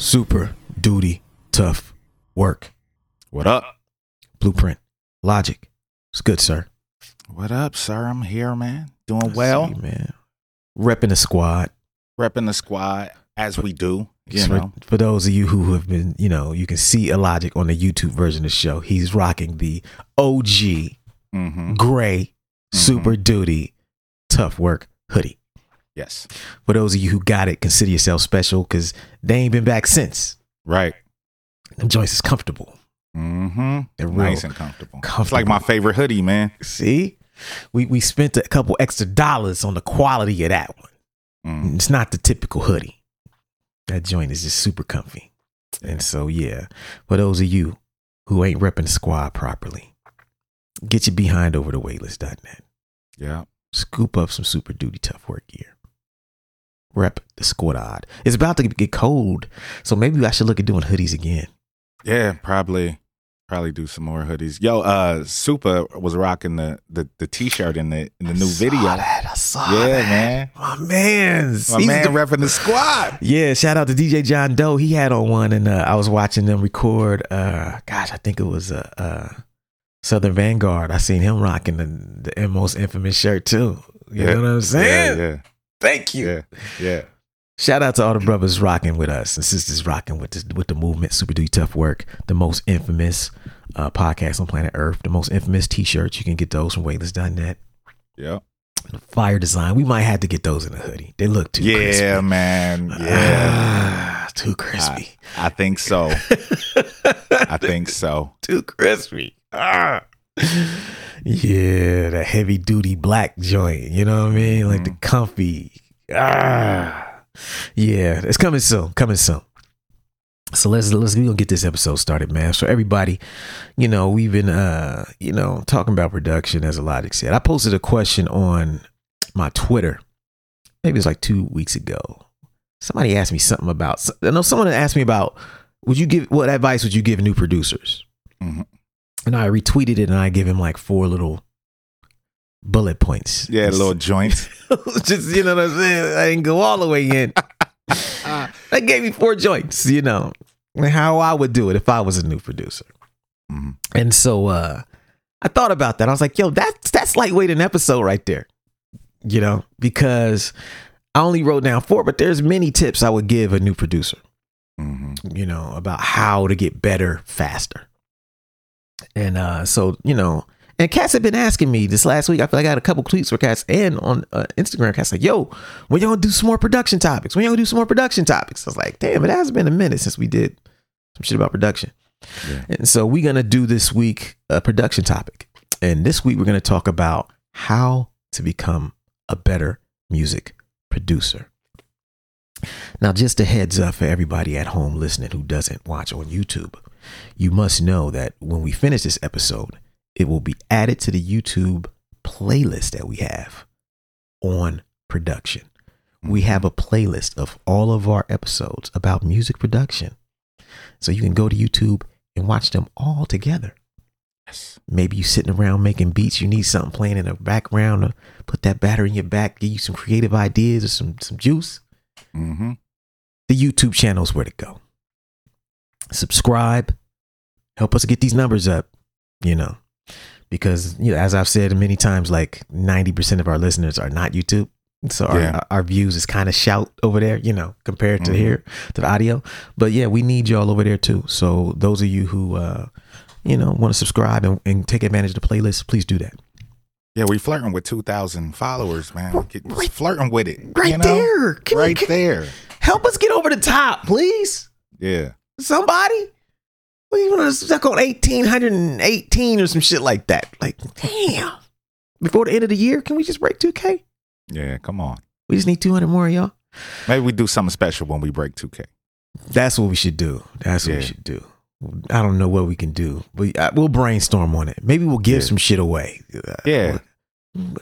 super duty tough work. What up? Blueprint, logic. It's good, sir. What up, sir? I'm here, man. Doing I well. see, man. Repping the squad. Repping the squad as we do. You for, know. for those of you who have been, you know, you can see Illogic on the YouTube version of the show. He's rocking the OG Mm-hmm. gray super duty tough work hoodie. Yes. For those of you who got it, consider yourself special because they ain't been back since. Right. Them joints is comfortable. Mm-hmm. They're Nice and comfortable. It's like my favorite hoodie, man. See, we we spent a couple extra dollars on the quality of that one. Mm. It's not the typical hoodie. That joint is just super comfy. And so, yeah, for those of you who ain't repping the squad properly, get your behind over to weightless.net. Yeah. Scoop up some super duty tough work gear. Rep the squad. It's about to get cold, so maybe I should look at doing hoodies again. Yeah, probably probably do some more hoodies. Yo, uh Super was rocking the the, the t-shirt in the in the new I saw video. that. I saw Yeah, that. man. My man's. My He's man the repping the squad. Yeah, shout out to DJ John Doe. He had on one, and uh, I was watching them record. Uh, gosh, I think it was uh, uh, Southern Vanguard. I seen him rocking the, the most infamous shirt too. You Yeah. know what I'm saying? Yeah, Thank you. yeah, yeah. Shout out to all the brothers rocking with us and sisters rocking with this, with the movement. Super Duty Tough Work, the most infamous uh, podcast on planet Earth, the most infamous T-shirts. You can get those from Weightless.net. Yeah. Fire design. We might have to get those in a hoodie. They look too Yeah, crispy. man. Yeah. Ah, too crispy. I think so. I think so. too crispy. Ah. Yeah, the heavy duty black joint. You know what I mean? Like the comfy. Ah. Yeah, it's coming soon. Coming soon. So let's let's we gonna get this episode started, man. So everybody, you know, we've been uh, you know, talking about production as Illogic said. I posted a question on my Twitter. Maybe it's like two weeks ago. Somebody asked me something about I know someone asked me about would you give what advice would you give new producers? Mhm. And I retweeted it and I give him like four little bullet points. Yeah, little joints. just you know what I'm saying. I didn't go all the way in. That gave me four joints, you know, how I would do it if I was a new producer. Mhm. And so uh I thought about that. I was like, yo, that's that's lightweight an episode right there. You know, because I only wrote down four, but there's many tips I would give a new producer Mhm. you know, about how to get better faster. And uh so, you know, and cats have been asking me this last week. I feel like I got a couple tweets for cats and on uh, Instagram. Cats like, "Yo, when y'all gonna do some more production topics? When y'all gonna do some more production topics?" I was like, "Damn, it has been a minute since we did some shit about production." Yeah. And so we're gonna do this week a production topic, and this week we're gonna talk about how to become a better music producer. Now, just a heads up for everybody at home listening who doesn't watch on YouTube, you must know that when we finish this episode, it will be added to the YouTube playlist that we have on production. We have a playlist of all of our episodes about music production. So you can go to YouTube and watch them all together. Yes. Maybe you sitting around making beats, you need something playing in the background to put that battery in your back, give you some creative ideas or some some juice Mm-hmm. the YouTube channel is where to go. Subscribe, help us get these numbers up, you know, because, you know, as I've said many times, like 90% of our listeners are not YouTube. So our, Yeah. our views is kind of shout over there, you know, compared to Mhm. here, to the audio. But yeah, we need y'all over there too. So those of you who, uh, you know, want to subscribe and, and take advantage of the playlist, please do that. Yeah, we flirting with two thousand followers, man. Just Right- flirting with it. Right you know? there. Can we- Right can- there. help us get over the top, please. Yeah. somebody. We want to stuck on eighteen hundred and eighteen or some shit like that. Like, damn. Before the end of the year, can we just break two K? Yeah. Come on. We just need two hundred more, y'all. Maybe we do something special when we break two K. That's what we should do. That's what we should do. I don't know what we can do, but uh, we'll brainstorm on it. Maybe we'll give Yeah. some shit away. Uh, Yeah.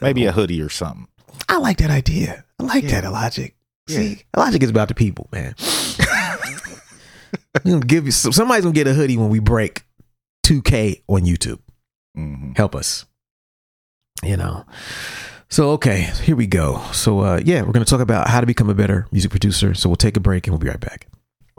Maybe a hoodie or something. I like that idea. I like Yeah. that, Logic. Yeah. See, Logic is about the people, man. Gonna give you somebody's gonna get a hoodie when we break 2K on YouTube. hmm help us. You know. So okay here we go. So uh yeah we're gonna talk about how to become a better music producer. So we'll take a break and we'll be right back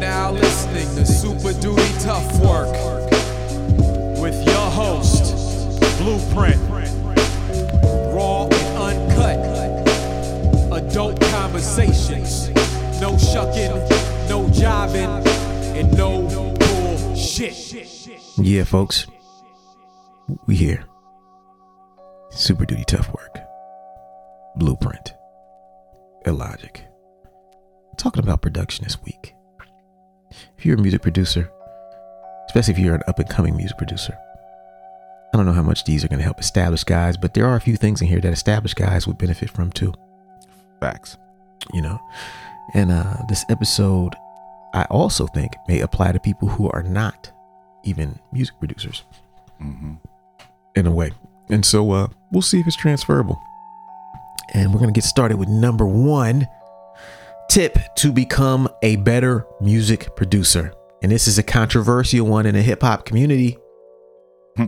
Now listening to Super Duty Tough Work with your host, Blueprint. Raw and uncut. Adult conversations. No shucking, no jiving, and no bullshit. Yeah, folks. We here. Super Duty Tough Work. Blueprint. Illogic. Talking about production this week. If you're a music producer, especially if you're an up and coming music producer, I don't know how much these are going to help established guys, but there are a few things in here that established guys would benefit from too. Facts. you know. And uh, this episode, I also think, may apply to people who are not even music producers hmm in a way. And so uh, we'll see if it's transferable. And we're going to get started with number one tip to become a better music producer. And this is a controversial one in the hip hop community. Hmm.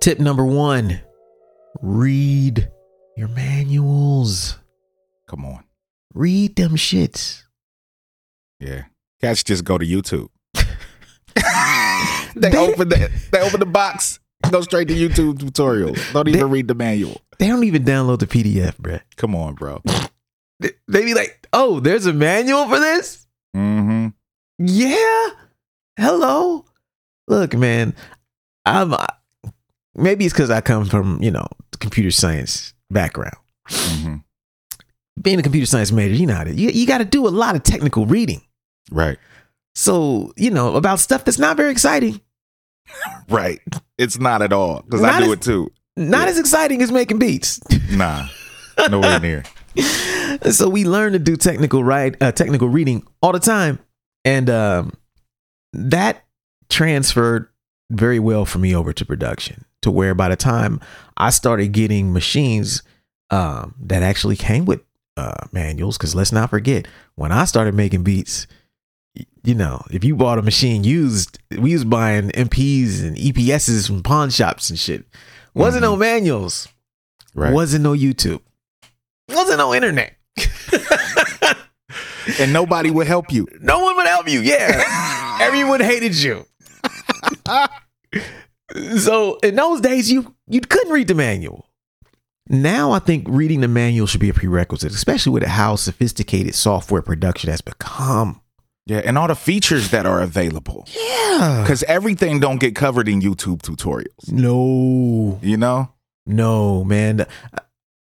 Tip number one read your manuals. Come on. Read them shits. Yeah. Cats just go to YouTube. they, They- open the they open the box, go straight to YouTube tutorials. Don't even read the manual. They don't even download the PDF, bruh. Come on, bro. They, be like, oh, there's a manual for this? Mm-hmm. Yeah. Hello. Look, man, I'm uh, maybe it's because I come from, you know, computer science background. Mm-hmm. Being a computer science major, you know how to, you, you got to do a lot of technical reading. Right. So, you know, about stuff that's not very exciting. Right. It's not at all. Because I do as- it too. Not Yeah. as exciting as making beats. Nah. Nowhere near. so we learn to do technical right uh, technical reading all the time. And um, that transferred very well for me over to production to where by the time i started getting machines um, that actually came with uh, manuals because let's not forget when i started making beats you know if you bought a machine used we was buying mps and eps's from pawn shops and shit. Wasn't no manuals. Right. wasn't no youtube wasn't no internet and nobody would help you. No one would help you. Yeah. Everyone hated you. so in those days, you you couldn't read the manual. Now I think reading the manual should be a prerequisite, especially with how sophisticated software production has become. Yeah, and all the features that are available. Yeah. Because everything don't get covered in YouTube tutorials. No. You know? No, man.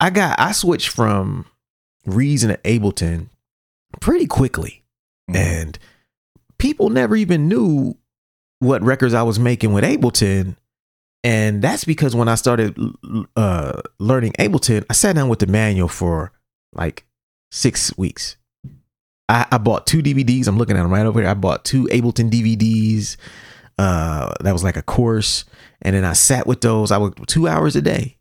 I got I switched from Reason to Ableton pretty quickly. Mhm. and people never even knew what records I was making with Ableton. And that's because when I started uh, learning Ableton, I sat down with the manual for like six weeks. I, I bought two DVDs. I'm looking at them right over here. I bought two Ableton DVDs. Uh, that was like a course, and then I sat with those. I would two hours a day.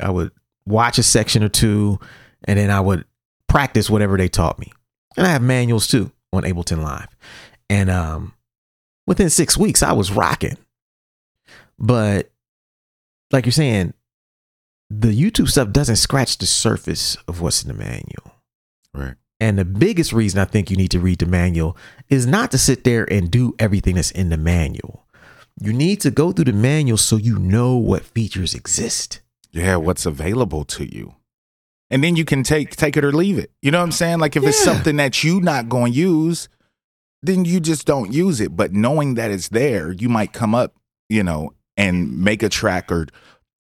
I would watch a section or two, and then I would practice whatever they taught me. And I have manuals too on Ableton Live. And um within six weeks I was rocking. But like you're saying, the YouTube stuff doesn't scratch the surface of what's in the manual. Right. And the biggest reason I think you need to read the manual is not to sit there and do everything that's in the manual. You need to go through the manual so you know what features exist. Yeah, what's available to you. And then you can take take it or leave it. You know what I'm saying? Like if it's something that you not going to use, then you just don't use it. But knowing that it's there, you might come up, you know, and make a track or,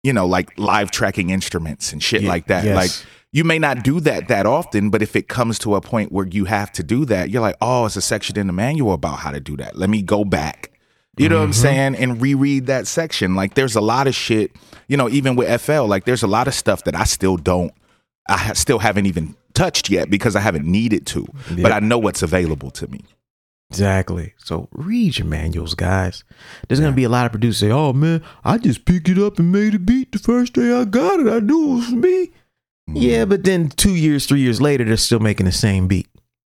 you know, like live tracking instruments and shit Yeah, like that. yes. Like you may not do that that often, but if it comes to a point where you have to do that, you're like, oh, it's a section in the manual about how to do that. Let me go back. You know what I'm mm-hmm. saying? And reread that section. Like there's a lot of shit, you know, even with FL, like there's a lot of stuff that I still don't, I still haven't even touched yet because I haven't needed to, but I know what's available to me. Exactly. So read your manuals, guys. There's gonna be a lot of producers say, "Oh man, I just picked it up and made a beat the first day I got it. I knew it was me." Yeah, but then two years, three years later, they're still making the same beat,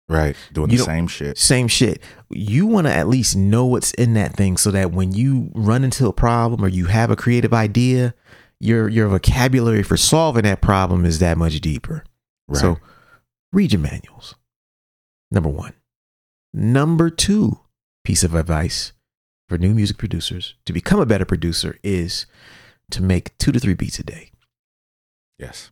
Right. Doing You the same shit. same shit. You want to at least know what's in that thing, so that when you run into a problem or you have a creative idea, your your vocabulary for solving that problem is that much deeper. Right. So read your manuals. Number one. Number two piece of advice for new music producers to become a better producer is to make two to three beats a day. yes.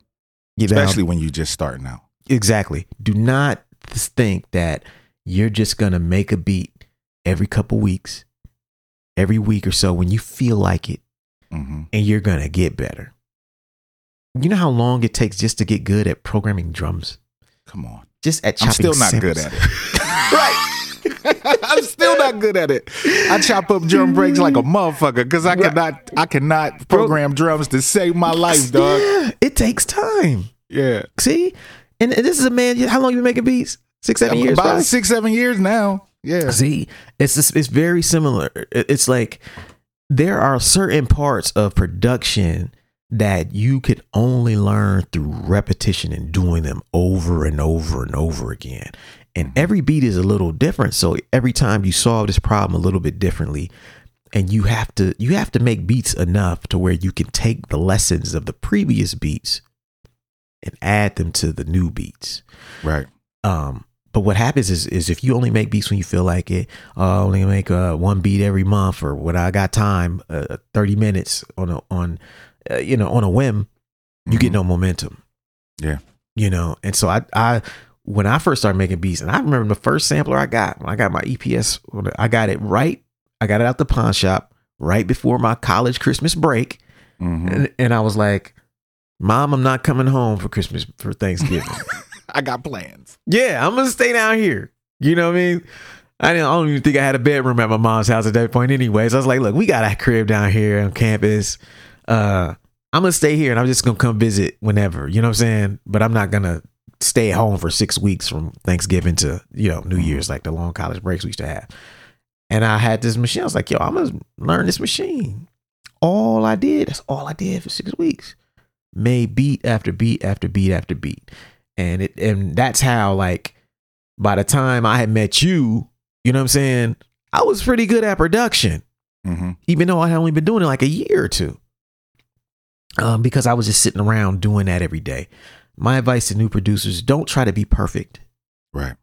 You know, Especially when you're just starting out. exactly. Do not think that you're just gonna make a beat every couple weeks, every week or so when you feel like it, hmm and you're gonna get better. You know how long it takes just to get good at programming drums? Come on. Just at I'm still not good at it. right. I'm still not good at it. I chop up drum breaks like a motherfucker because I cannot I cannot program drums to save my life, dog. Yeah, it takes time. Yeah. See, and, and this is a man. How long you been making beats? Six, seven years. About probably? six, seven years now. Yeah. See, it's just, it's very similar. It's like there are certain parts of production that you could only learn through repetition and doing them over and over and over again. And mm-hmm. every beat is a little different. So every time you solve this problem a little bit differently, and you have to you have to make beats enough to where you can take the lessons of the previous beats and add them to the new beats. Right. Um, but what happens is, is if you only make beats when you feel like it, uh, only make uh, one beat every month or when I got time, uh, thirty minutes on a on, uh, you know, on a whim, you get Mhm. no momentum. Yeah. You know, and so I, I, when I first started making beats, and I remember the first sampler I got, when I got my EPS, I got it right, I got it out the pawn shop right before my college Christmas break, Mhm. and, and I was like, "Mom, I'm not coming home for Christmas for Thanksgiving." I got plans. Yeah, I'm gonna stay down here. You know what I mean? I didn't. I don't even think I had a bedroom at my mom's house at that point. Anyways, I was like, look, we got a crib down here on campus. Uh, I'm gonna stay here, and I'm just gonna come visit whenever. You know what I'm saying? But I'm not gonna stay at home for six weeks from Thanksgiving to you know New Year's, like the long college breaks we used to have. And I had this machine. I was like, yo, I'm gonna learn this machine. All I did, that's all I did for six weeks. Made beat after beat after beat after beat and it and that's how like by the time I had met you, you know what I'm saying, I was pretty good at production, hmm even though I had only been doing it like a year or two. Um, because I was just sitting around doing that every day. My advice to new producers: don't try to be perfect. Right.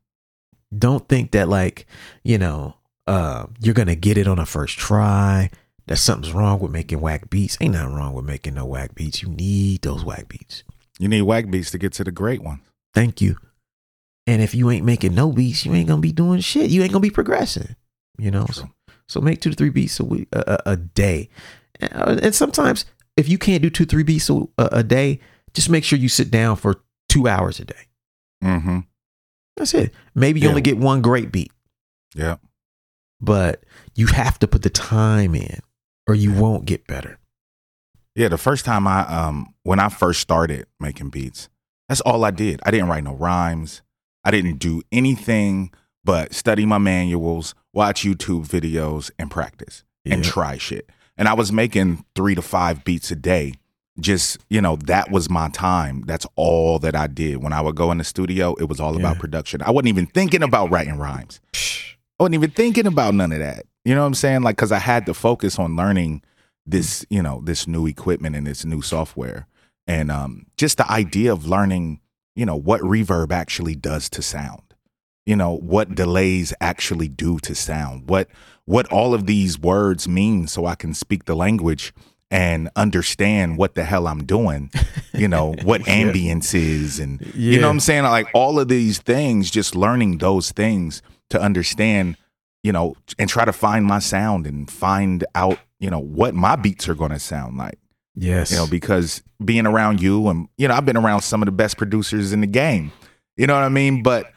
Don't think that like you know uh, you're gonna get it on a first try. That something's wrong with making whack beats. Ain't nothing wrong with making no whack beats. You need those whack beats. You need whack beats to get to the great ones. Thank you. And if you ain't making no beats, you ain't gonna be doing shit. You ain't gonna be progressing. You know. So, so make two to three beats a week, a, a, a day. And, uh, and sometimes if you can't do two three beats a, a day, just make sure you sit down for two hours a day. Mm-hmm. That's it. Maybe you Yeah. only get one great beat, Yeah. but you have to put the time in, or you won't get better. Yeah, the first time I um when I first started making beats, that's all I did. I didn't write no rhymes. I didn't do anything but study my manuals, watch YouTube videos, and practice and try shit. And I was making three to five beats a day. Just, you know, that was my time. That's all that I did. When I would go in the studio, it was all about production. I wasn't even thinking about writing rhymes. I wasn't even thinking about none of that. You know what I'm saying? Like, cause I had to focus on learning this, you know, this new equipment and this new software. And um, just the idea of learning, you know, what reverb actually does to sound. You know, what delays actually do to sound. What what all of these words mean so I can speak the language and understand what the hell I'm doing. You know, what ambience is and you know what I'm saying? Like all of these things, just learning those things to understand, you know, and try to find my sound and find out, you know, what my beats are going to sound like. Yes. You know, because being around you and you know, I've been around some of the best producers in the game. You know what I mean? But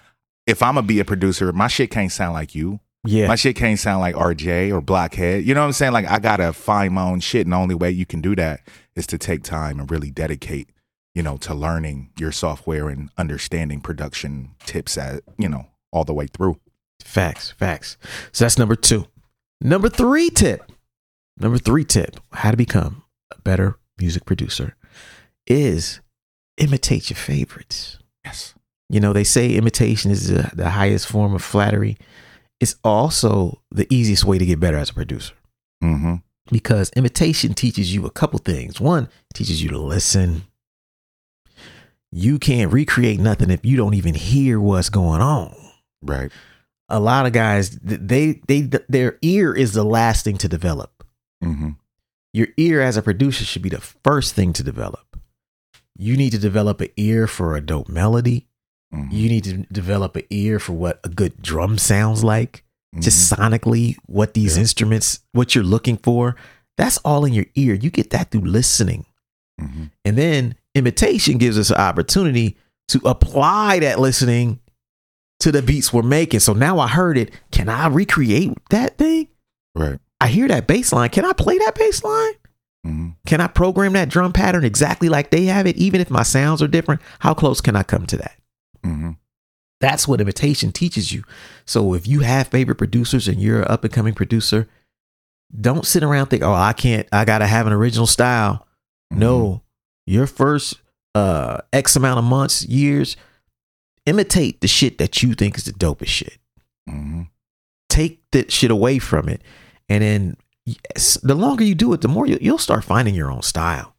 if I'm gonna be a producer, my shit can't sound like you. yeah. My shit can't sound like RJ or Blockhead. You know what I'm saying? Like I gotta find my own shit, and the only way you can do that is to take time and really dedicate, you know, to learning your software and understanding production tips at you know all the way through. Facts, facts. So that's number two. Number three tip. Number three tip, how to become a better music producer is imitate your favorites. Yes. You know, they say imitation is the, the highest form of flattery. It's also the easiest way to get better as a producer Mm-hmm. because imitation teaches you a couple things. One, it teaches you to listen. You can't recreate nothing if you don't even hear what's going on. Right. A lot of guys they they their ear is the last thing to develop Mm-hmm. your ear as a producer should be the first thing to develop you need to develop an ear for a dope melody Mm-hmm. you need to develop an ear for what a good drum sounds like just sonically what these Mm-hmm. Yeah. instruments what you're looking for that's all in your ear you get that through listening Mm-hmm. and then imitation gives us an opportunity to apply that listening to the beats we're making. So now I heard it. Can I recreate that thing? Right. I hear that bass line. Can I play that bass line? Mm-hmm. Can I program that drum pattern exactly like they have it, even if my sounds are different? How close can I come to that? Mm-hmm. That's what imitation teaches you. So if you have favorite producers and you're an up and coming producer, don't sit around think, oh, I can't, I gotta have an original style. Mm-hmm. No, your first uh X amount of months, years, imitate the shit that you think is the dopest shit. Mm-hmm. Take that shit away from it, and then yes, the longer you do it, the more you, you'll start finding your own style.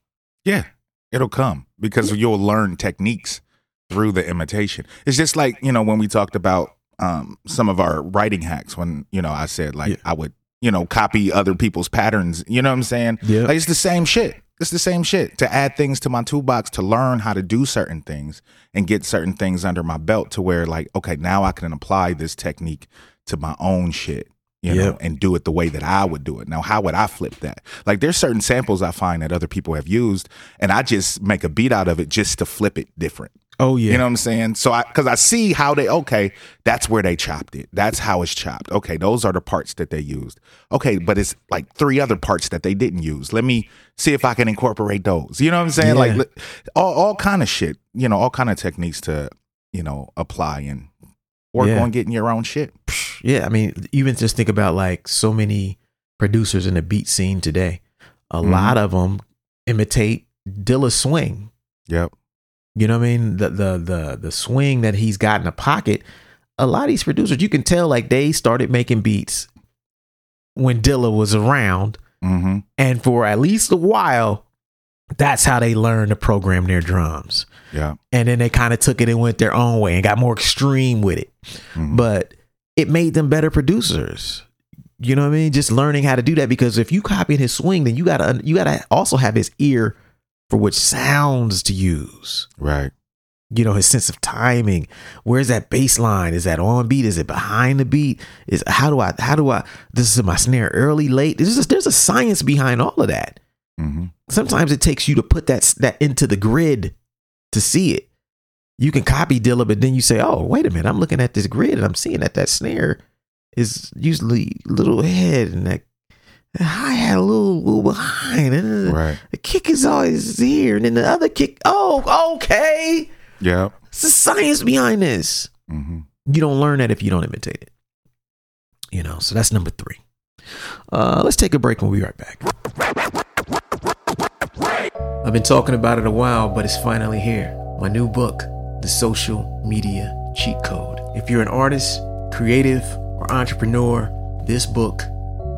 Yeah, it'll come because you'll learn techniques through the imitation. It's just like, you know, when we talked about um, some of our writing hacks, when, you know, I said like Yeah. I would, you know, copy other people's patterns. You know what I'm saying? Yeah. Like it's the same shit. It's the same shit to add things to my toolbox to learn how to do certain things and get certain things under my belt to where like, okay, now I can apply this technique to my own shit. You know, Yep. and do it the way that I would do it. Now, how would I flip that? Like, there's certain samples I find that other people have used, and I just make a beat out of it just to flip it different. Oh yeah, You know what I'm saying? So I because I see how they okay, that's where they chopped it. That's how it's chopped. Okay, those are the parts that they used. Okay, but it's like three other parts that they didn't use. Let me see if I can incorporate those. You know what I'm saying? Like Yeah. li- all all kind of shit. You know, all kind of techniques to you know apply and work Yeah. on getting your own shit. yeah. I mean, even just think about like so many producers in the beat scene today. A Mhm. lot of them imitate Dilla swing. Yep. You know what I mean? The the the the swing that he's got in the pocket. A lot of these producers, you can tell like they started making beats when Dilla was around, Mm-hmm. and for at least a while, that's how they learned to program their drums. Yeah. And then they kind of took it and went their own way and got more extreme with it. Mhm. But it made them better producers. You know what I mean? Just learning how to do that because if you copy his swing, then you gotta you gotta also have his ear for which sounds to use. Right. you know his sense of timing. Where's that bass line is that on beat? Is it behind the beat? Is how do i how do i this is my snare early late. There's a, there's a science behind all of that. Mm-hmm. sometimes it takes you to put that that into the grid to see it. You can copy Dilla, but then you say oh wait a minute. I'm looking at this grid and i'm seeing that that snare is usually a little ahead and that hi hat a little, little behind and Right. the kick is always here and then the other kick oh okay Yeah. it's the science behind this. Mm-hmm. You don't learn that if you don't imitate it. You know, so that's number three. Uh, let's take a break and we'll be right back. I've been talking about it a while, but it's finally here. My new book, The Social Media Cheat Code. If you're an artist, creative, or entrepreneur, this book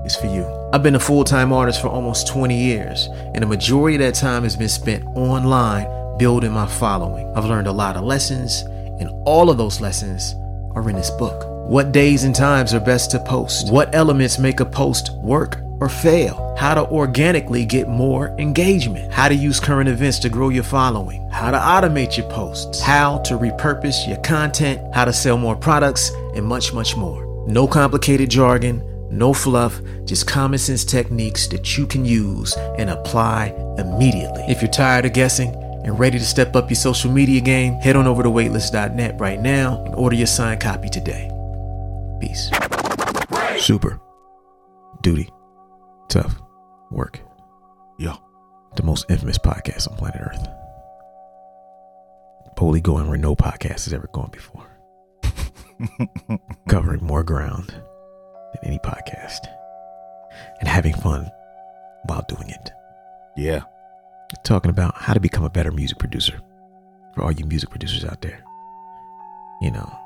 is for you. I've been a full time artist for almost 20 years, and the majority of that time has been spent online building my following. I've learned a lot of lessons, and all of those lessons are in this book. What days and times are best to post? What elements make a post work or fail, how to organically get more engagement, how to use current events to grow your following, how to automate your posts, how to repurpose your content, how to sell more products, and much, much more. No complicated jargon, no fluff, just common sense techniques that you can use and apply immediately. If you're tired of guessing, and ready to step up your social media game, head on over to weightless.net right now and order your signed copy today. Peace. Super. Duty. Tough. Work. Yo. The most infamous podcast on planet Earth. Boldly going where no podcast has ever gone before. Covering more ground than any podcast. And having fun while doing it. Yeah. Talking about how to become a better music producer for all you music producers out there. You know,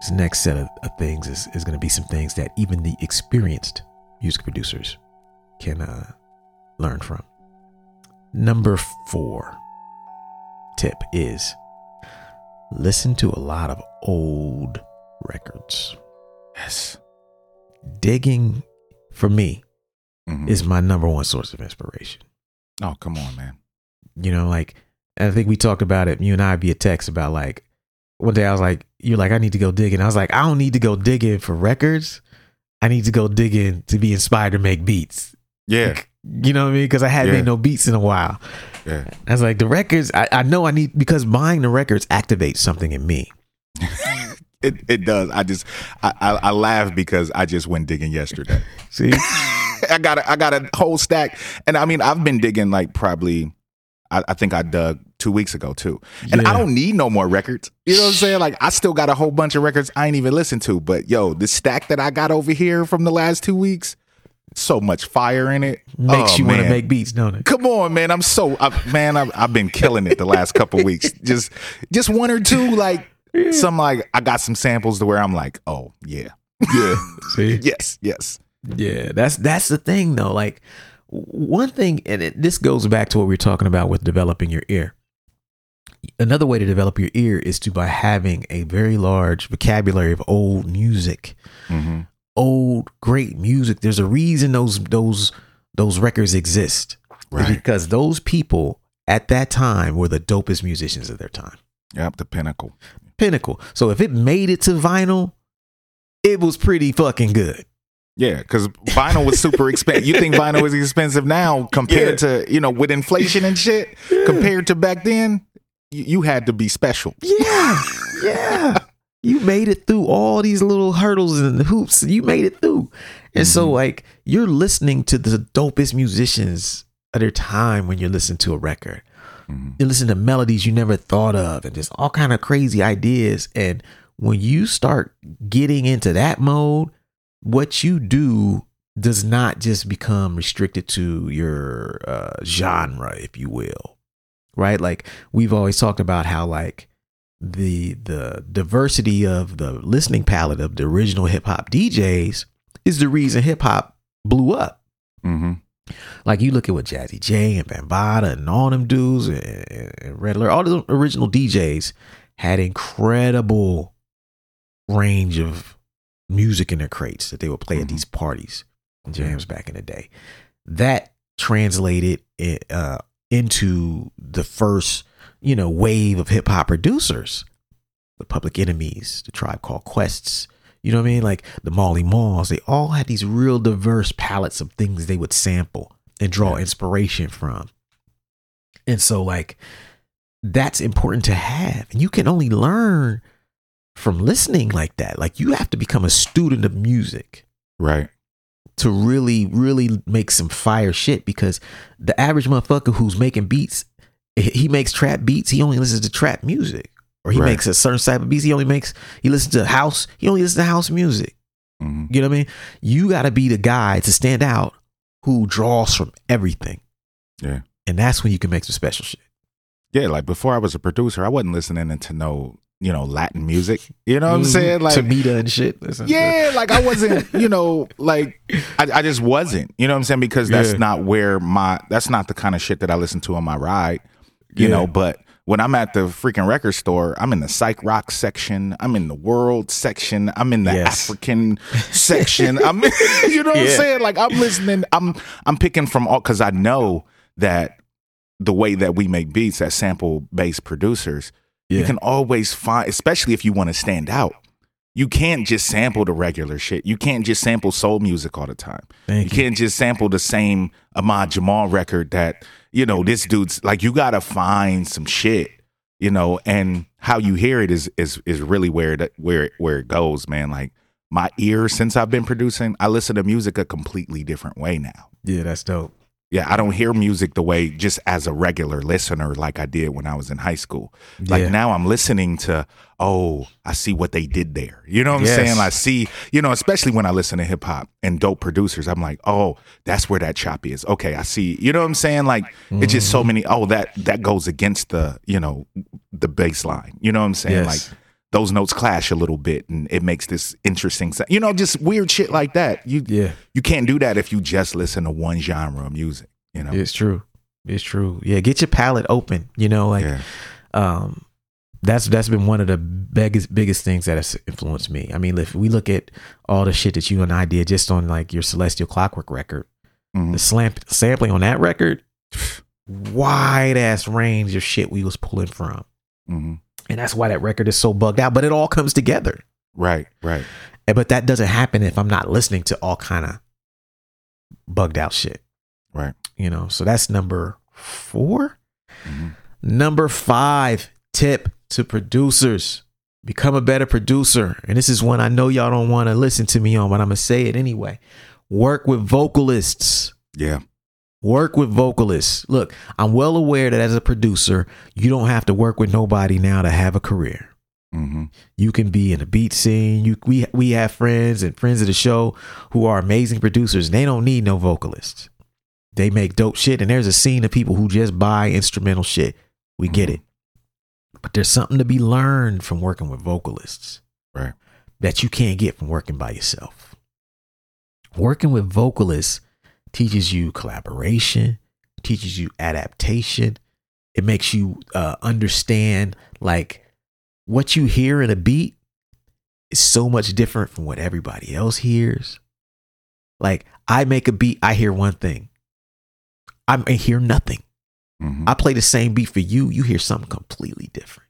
this next set of, of things is, is going to be some things that even the experienced music producers can uh, learn from. Number four tip is listen to a lot of old records. Yes. Digging for me Mhm. is my number one source of inspiration. oh, come on, man. You know, like I think we talked about it, you and I via text about like one day I was like, You're like, I need to go digging. I was like, I don't need to go digging for records. I need to go digging to be inspired to make beats. Yeah. You know what I mean? Because I hadn't Yeah. made no beats in a while. Yeah. I was like, the records, I, I know I need because buying the records activates something in me. It it does. I just I, I, I laugh because I just went digging yesterday. See? I got a, I got a whole stack, and I mean I've been digging like probably. I, I think I dug two weeks ago too, and I don't need no more records. You know what I'm saying? Like I still got a whole bunch of records I ain't even listened to. But yo, the stack that I got over here from the last two weeks, so much fire in it. Makes Oh, you want to make beats, don't it? Come on, man! I'm so I, man. I've, I've been killing it the last couple weeks. Just just one or two, like some like I got some samples to where I'm like, oh yeah, yeah, See? yes, yes. Yeah, that's that's the thing though. Like one thing, and it, this goes back to what we are talking about with developing your ear. Another way to develop your ear is to by having a very large vocabulary of old music, hmm old great music. There's a reason those those those records exist, Right. Because those people at that time were the dopest musicians of their time. Yep. The pinnacle. Pinnacle. So if it made it to vinyl, it was pretty fucking good. Yeah, because vinyl was super expensive. You think vinyl is expensive now compared to you know with inflation and shit compared to back then? You, you had to be special. Yeah, yeah. You made it through all these little hurdles and hoops. You made it through. And so, Mhm. like, you're listening to the dopest musicians of their time when you listen to a record. Mhm. You listen to melodies you never thought of and just all kind of crazy ideas. And when you start getting into that mode, what you do does not just become restricted to your uh, genre, if you will, right? Like we've always talked about how like the the diversity of the listening palette of the original hip hop DJs is the reason hip hop blew up. Mhm. Like you look at what Jazzy Jay and Bambaataa and all them dudes and, and Red Alert, all the original DJs had incredible range of music in their crates that they would play at Mhm. these parties and jams back in the day. That translated it, uh, into the first, you know, wave of hip hop producers, the Public Enemies, the Tribe Called Quests. You know what I mean? Like the Marley Marls, they all had these real diverse palettes of things they would sample and draw inspiration from. And so, like, that's important to have. And you can only learn from listening like that. Like, you have to become a student of music Right. to really, really make some fire shit because the average motherfucker who's making beats, he makes trap beats, he only listens to trap music. Or he Right. makes a certain type of beats, he only makes, he listens to house, he only listens to house music. Mhm. You know what I mean? You got to be the guy to stand out who draws from everything. Yeah. And that's when you can make some special shit. Yeah, like before I was a producer, I wasn't listening to no, you know, Latin music. You know what I'm saying? Like Tamita and shit. Listen Yeah, like I wasn't, you know, like I, I just wasn't. You know what I'm saying? Because that's Yeah. not where my that's not the kind of shit that I listen to on my ride. You Yeah. know, but when I'm at the freaking record store, I'm in the psych rock section, I'm in the world section, I'm in the Yes. African section. I'm you know what I'm saying? Like I'm listening, I'm I'm picking from all cuz I know that the way that we make beats as sample based producers, you can always find especially if you want to stand out. You can't just sample the regular shit. You can't just sample soul music all the time. Thank you can't just sample the same Ahmad Jamal record that, you know, this dude's like you gotta find some shit, you know, and how you hear it is is is really where it where it, where it goes, man. Like my ear since I've been producing, I listen to music a completely different way now. Yeah, that's dope. Yeah, I don't hear music the way just as a regular listener like I did when I was in high school. Like Yeah. now I'm listening to, oh, I see what they did there. You know what I'm Yes. saying? I see, you know, especially when I listen to hip hop and dope producers, I'm like, oh, that's where that chop is. Okay, I see. You know what I'm saying? Like it's just Mm-hmm. so many, oh, that that goes against the, you know, the bass line. You know what I'm saying? Yes. Like those notes clash a little bit and it makes this interesting sound. You know, just weird shit like that. You Yeah, you can't do that if you just listen to one genre of music. You know? it's true. It's true. Yeah, get your palette open. You know, like yeah. um that's that's been one of the biggest biggest things that has influenced me. I mean, if we look at all the shit that you and I did just on like your Celestial Clockwork record, Mhm. the slam- sampling on that record, wide ass range of shit we was pulling from, hmm and that's why that record is so bugged out. But it all comes together. Right, right. And- But that doesn't happen if I'm not listening to all kind of bugged out shit. Right. You know, so that's number 4 Mhm. Number five tip to producers become a better producer. And this is one I know y'all don't want to listen to me on, but I'm going to say it anyway. Work with vocalists. Yeah. Work with vocalists. Look, I'm well aware that as a producer, you don't have to work with nobody now to have a career. hmm You can be in a beat scene. You we we have friends and friends of the show who are amazing producers. They don't need no vocalists. They make dope shit, and there's a scene of people who just buy instrumental shit. We get it, but there's something to be learned from working with vocalists Right. that you can't get from working by yourself. Working with vocalists teaches you collaboration, teaches you adaptation. It makes you uh, understand like what you hear in a beat is so much different from what everybody else hears. Like I make a beat, I hear one thing. I hear nothing. hmm I play the same beat for you, you hear something completely different.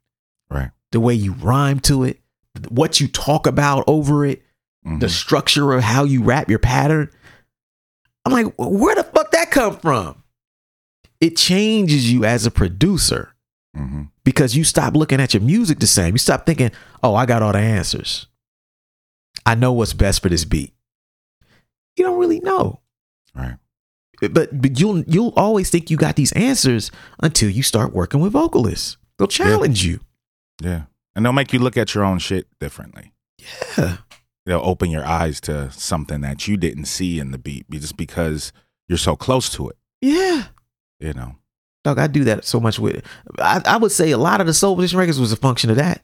Right. The way you rhyme to it, what you talk about over it, Mhm. the structure of how you rap your pattern. I'm like, where the fuck that come from? It changes you as a producer Mhm. because you stop looking at your music the same. You stop thinking, oh, I got all the answers. I know what's best for this beat. You don't really know. Right. But but you'll you'll always think you got these answers until you start working with vocalists. They'll challenge you. Yeah. And they'll make you look at your own shit differently. Yeah. They'll open your eyes to something that you didn't see in the beat just because you're so close to it. Yeah. You know. Dog, I do that so much with I, I would say a lot of the Soul Position records was a function of that.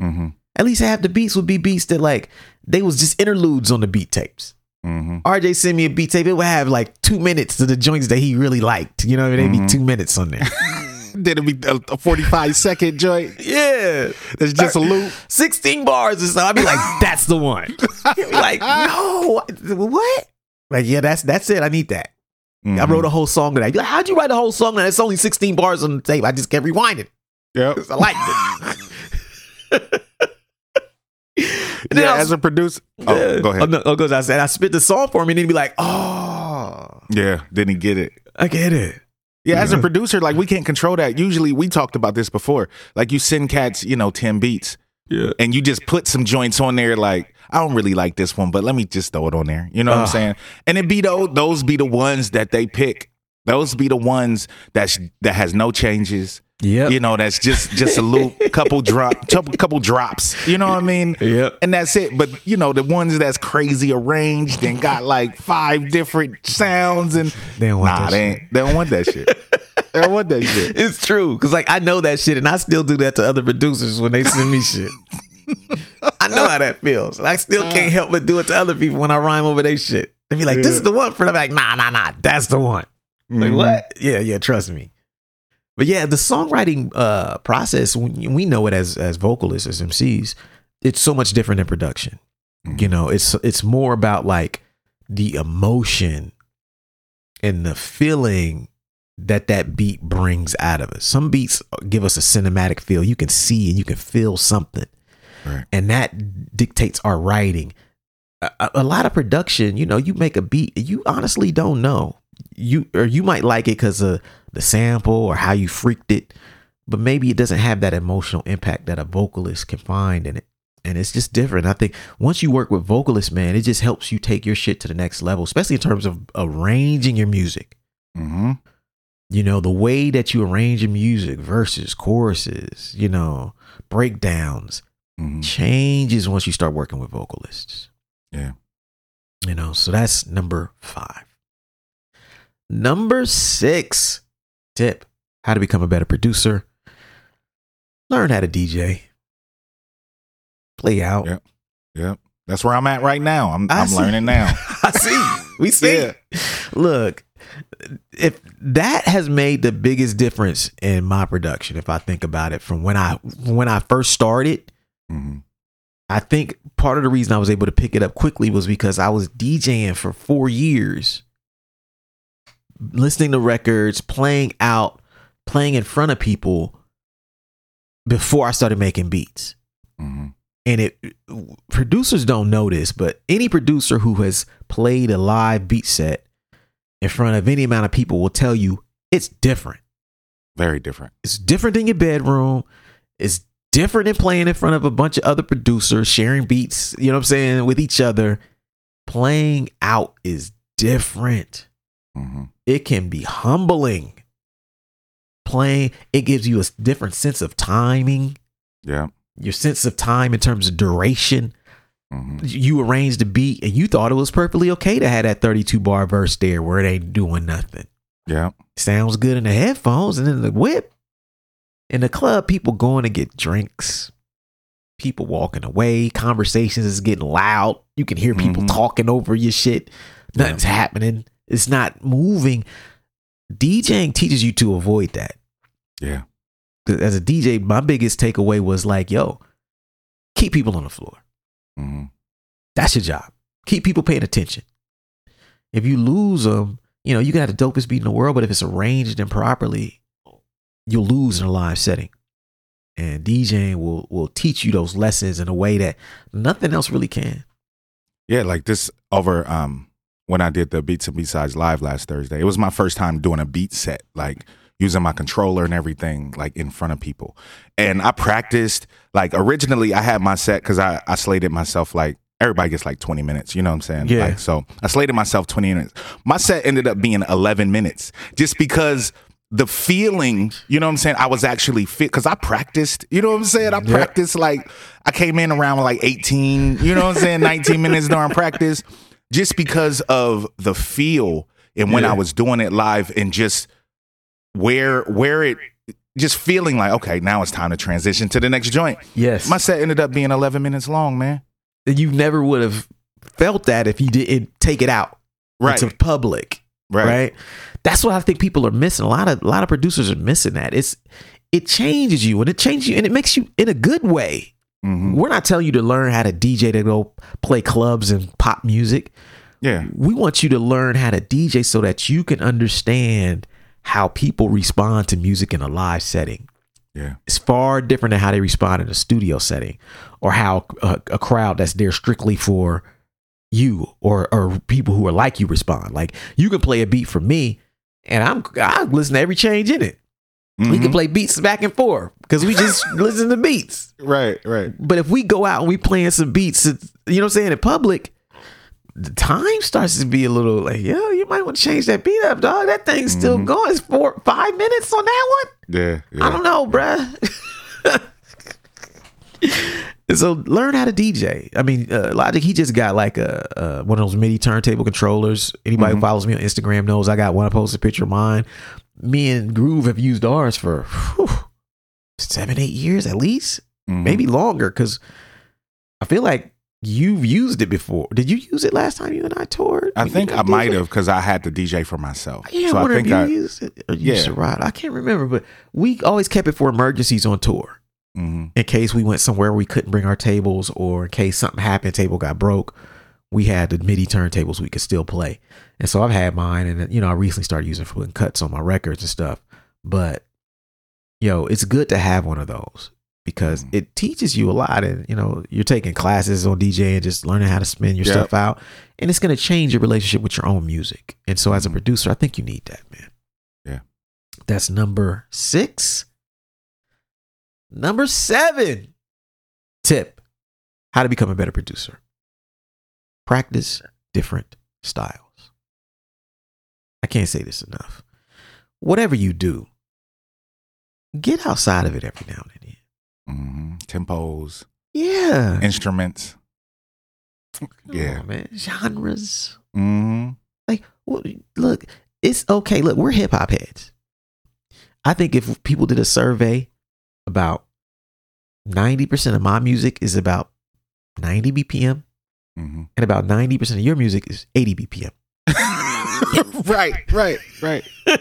hmm At least half the beats would be beats that like they was just interludes on the beat tapes. hmm RJ sent me a beat tape. It would have like two minutes to the joints that he really liked. You know, what I mean? they'd Mhm. be two minutes on there. Did it be a, a 45 second joint? yeah. It's just a loop. 16 bars or so. I'd be like, that's the one. Like, no, what? Like, yeah, that's that's it. I need that. I Mhm. wrote a whole song of that. You'd be like, how'd you write a whole song that it's only 16 bars on the tape? I just kept rewinding. Yep. 'cause I liked it. And then Yeah, I was- as a producer. Oh, Yeah. go ahead. Oh, no, oh, goes. I said I spit the song for him, and he'd be like, "Oh, Yeah, didn't get it. I get it." Yeah, as a producer, like we can't control that. Usually, we talked about this before. Like you send cats, you know, ten beats, Yeah, and you just put some joints on there. Like I don't really like this one, but let me just throw it on there. You know what I'm ah. saying? And it be those those be the ones that they pick. Those be the ones that's that has no changes. yeah, You know, that's just just a loop, couple drop, couple couple drops. You know what I mean? Yep. And that's it. But you know, the ones that's crazy arranged and got like five different sounds and They don't want nah, that they shit. they don't want that shit. they don't want that shit. It's true because like I know that shit, and I still do that to other producers when they send me shit. I know how that feels. I still can't help but do it to other people when I rhyme over their shit. They be like, "This is the one," for them. Like, nah, nah, nah, that's the one. Like Mhm. what? Yeah, yeah. Trust me. but yeah, the songwriting uh, process, we we know it as as vocalists, as MCs, it's so much different than production. You know, it's it's more about like the emotion and the feeling that that beat brings out of us. Some beats give us a cinematic feel. You can see and you can feel something. Right. And that dictates our writing. A- a lot of production, you know, you make a beat, you honestly don't know. You or you might like it because of the sample or how you freaked it, but maybe it doesn't have that emotional impact that a vocalist can find in it. And it's just different. I think once you work with vocalists, man, it just helps you take your shit to the next level, especially in terms of arranging your music. Mm-hmm. You know, the way that you arrange your music, verses, choruses, you know, breakdowns, hmm changes once you start working with vocalists. Yeah. You know, so that's number five. Number six tip how to become a better producer. Learn how to DJ. Play out. Yep. Yep. That's where I'm at right now. I'm I I'm see. learning now. I see. We see. Yeah. Look, if that has made the biggest difference in my production, if I think about it, from when I when I first started, hmm I think part of the reason I was able to pick it up quickly was because I was DJing for four years, listening to records, playing out, playing in front of people before I started making beats. hmm And it producers don't know this, but any producer who has played a live beat set in front of any amount of people will tell you it's different. Very different. It's different in your bedroom. It's different than playing in front of a bunch of other producers, sharing beats, you know what I'm saying, with each other. Playing out is different. Hmm It can be humbling. Playing, it gives you a different sense of timing, Yeah. your sense of time in terms of duration. hmm You arranged the beat and you thought it was perfectly okay to have that 32 bar verse there where it ain't doing nothing. Yeah. sounds good in the headphones and in the whip. In the club, people going to get drinks, people walking away, conversations is getting loud. You can hear people Mhm. talking over your shit. Nothing's happening. It's not moving. DJing teaches you to avoid that. Yeah. As a DJ, my biggest takeaway was like, yo, keep people on the floor. hmm That's your job. Keep people paying attention. If you lose them, you know, you can have the dopest beat in the world, but if it's arranged improperly, you'll lose in a live setting. And DJing will will teach you those lessons in a way that nothing else really can. Yeah, like this over um when I did the Beats and B-Sides live last Thursday. It was my first time doing a beat set, like using my controller and everything, like in front of people. And I practiced, like originally I had my set because I, I slated myself like everybody gets like 20 minutes, you know what I'm saying? Yeah. Like so I slated myself 20 minutes. My set ended up being 11 minutes just because the feeling, you know what I'm saying? I was actually fit because I practiced, you know what I'm saying? I Yeah. practiced like I came in around like 18, you know what I'm saying? 19 minutes during practice just because of the feel and when Yeah. I was doing it live and just where where it just feeling like okay now it's time to transition to the next joint. Yes. My set ended up being 11 minutes long, man. you never would have felt that if you didn't take it out Right. to public. Right. right? That's what I think people are missing. A lot of a lot of producers are missing that. It's it changes you and it changes you and it makes you in a good way. Mhm. We're not telling you to learn how to DJ to go play clubs and pop music. Yeah. We want you to learn how to DJ so that you can understand how people respond to music in a live setting. Yeah. It's far different than how they respond in a studio setting or how a, a crowd that's there strictly for you or or people who are like you respond. Like you can play a beat for me and I'm I listen to every change in it. We Mhm. can play beats back and forth because we just listen to beats. Right, right. But if we go out and we playing some beats, you know what I'm saying, in public, the time starts to be a little like, yo, you might want to change that beat up, dog. That thing's still Mhm. going. It's four, five minutes on that one. Yeah, yeah. I don't know, bruh. so learn how to DJ. I mean, uh, Illogic, he just got like a, uh one of those MIDI turntable controllers. Anybody who Mhm. follows me on Instagram knows I got one. I posted a picture of mine. Me and Groove have used ours for whew, seven, eight years at least, Mhm. maybe longer. Because I feel like you've used it before. Did you use it last time you and I toured? I think I might have because I had the DJ for myself. Yeah, so I think if you I. used it or you Yeah. to ride. I can't remember, but we always kept it for emergencies on tour. Mhm. in case we went somewhere we couldn't bring our tables or in case something happened, table got broke, we had the MIDI turntables we could still play. And so I've had mine and you know, I recently started using for putting cuts on my records and stuff. But yo, it's good to have one of those because Mhm. it teaches you a lot and you know, you're taking classes on DJ and just learning how to spin your stuff out. And it's gonna change your relationship with your own music. And so as a Mhm. producer, I think you need that, man. Yeah. That's number six. Number seven tip how to become a better producer. Practice different styles. I can't say this enough. Whatever you do, get outside of it every now and then. Mhm. Tempos, Yeah. instruments. Yeah. on, man. Genres. hmm Like, well, look, it's okay. Look, we're hip hop heads. I think if people did a survey about 90% of my music is about 90 BPM, hmm and about 90% of your music is 80 BPM. right, right, right.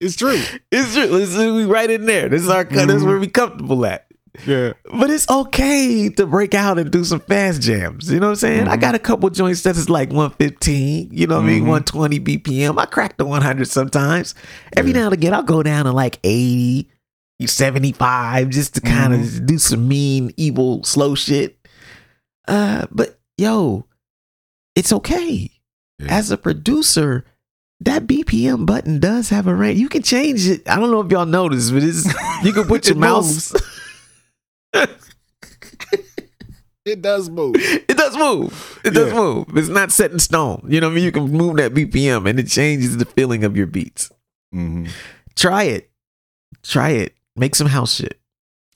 It's true. It's true. This is we right in there. This is our this is where we comfortable at. Yeah. But it's okay to break out and do some fast jams. You know what I'm saying? I Mhm. got a couple joints that is like 115, you know what I mean? Mhm. 120 BPM. I crack the 100 sometimes. Every Yeah. now and again, I'll go down to like 80, 75 just to kind of do some mean, evil, slow shit. Uh, but yo, it's okay. Yeah. As a producer, that BPM button does have a range. You can change it. I don't know if y'all noticed, but it's you can put your mouse. It does move. It does move. It does Yeah. move. It's not set in stone. You know what I mean? You can move that BPM and it changes the feeling of your beats. hmm Try it. Try it. Make some house shit.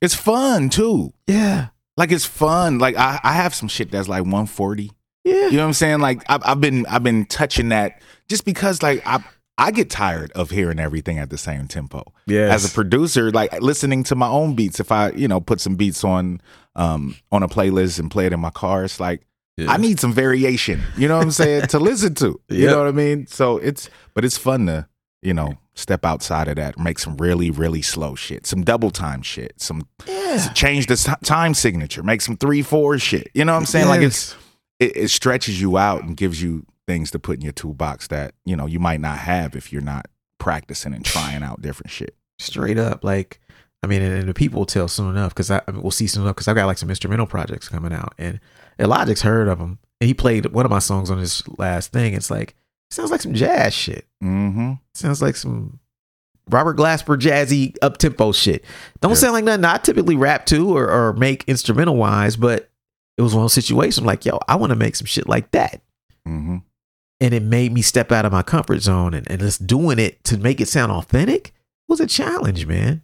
It's fun too. Yeah. Like it's fun. Like I, I have some shit that's like 140. Yeah. You know what I'm saying? Like I've, I've been I've been touching that just because like I I get tired of hearing everything at the same tempo. Yeah. As a producer, like listening to my own beats, if I you know put some beats on um on a playlist and play it in my car, it's like I need some variation. You know what I'm saying to listen to. You Yep. know what I mean? So it's but it's fun to you know step outside of that, make some really really slow shit, some double time shit, some yeah. change the time signature, make some three four shit. You know what I'm saying? Like it's it, it stretches you out and gives you things to put in your toolbox that you know you might not have if you're not practicing and trying out different shit. straight up. Like, I mean, and, and the people will tell soon enough because I, I mean, we'll see soon enough because I've got like some instrumental projects coming out, and Illogic's heard of them, and he played one of my songs on his last thing. It's like sounds like some jazz shit. Mm-hmm. Sounds like some Robert Glasper jazzy up tempo shit. Don't Yeah. sound like nothing I typically rap to or, or make instrumental wise, but it was one of those like, yo, I want to make some shit like that. Mm-hmm. And it made me step out of my comfort zone and, and just doing it to make it sound authentic was a challenge, man.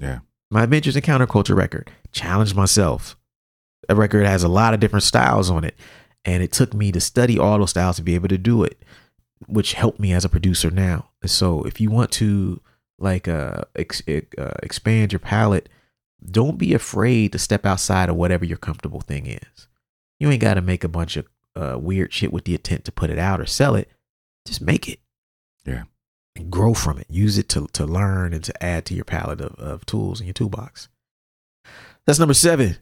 Yeah. My Adventures in Counterculture record, challenged myself. A record has a lot of different styles on it. And it took me to study all those styles to be able to do it, which helped me as a producer now. So if you want to like uh, ex- uh expand your palette, don't be afraid to step outside of whatever your comfortable thing is. You ain't got to make a bunch of uh, weird shit with the intent to put it out or sell it. Just make it. Yeah. And grow from it. Use it to, to learn and to add to your palette of, of tools in your toolbox. That's number seven.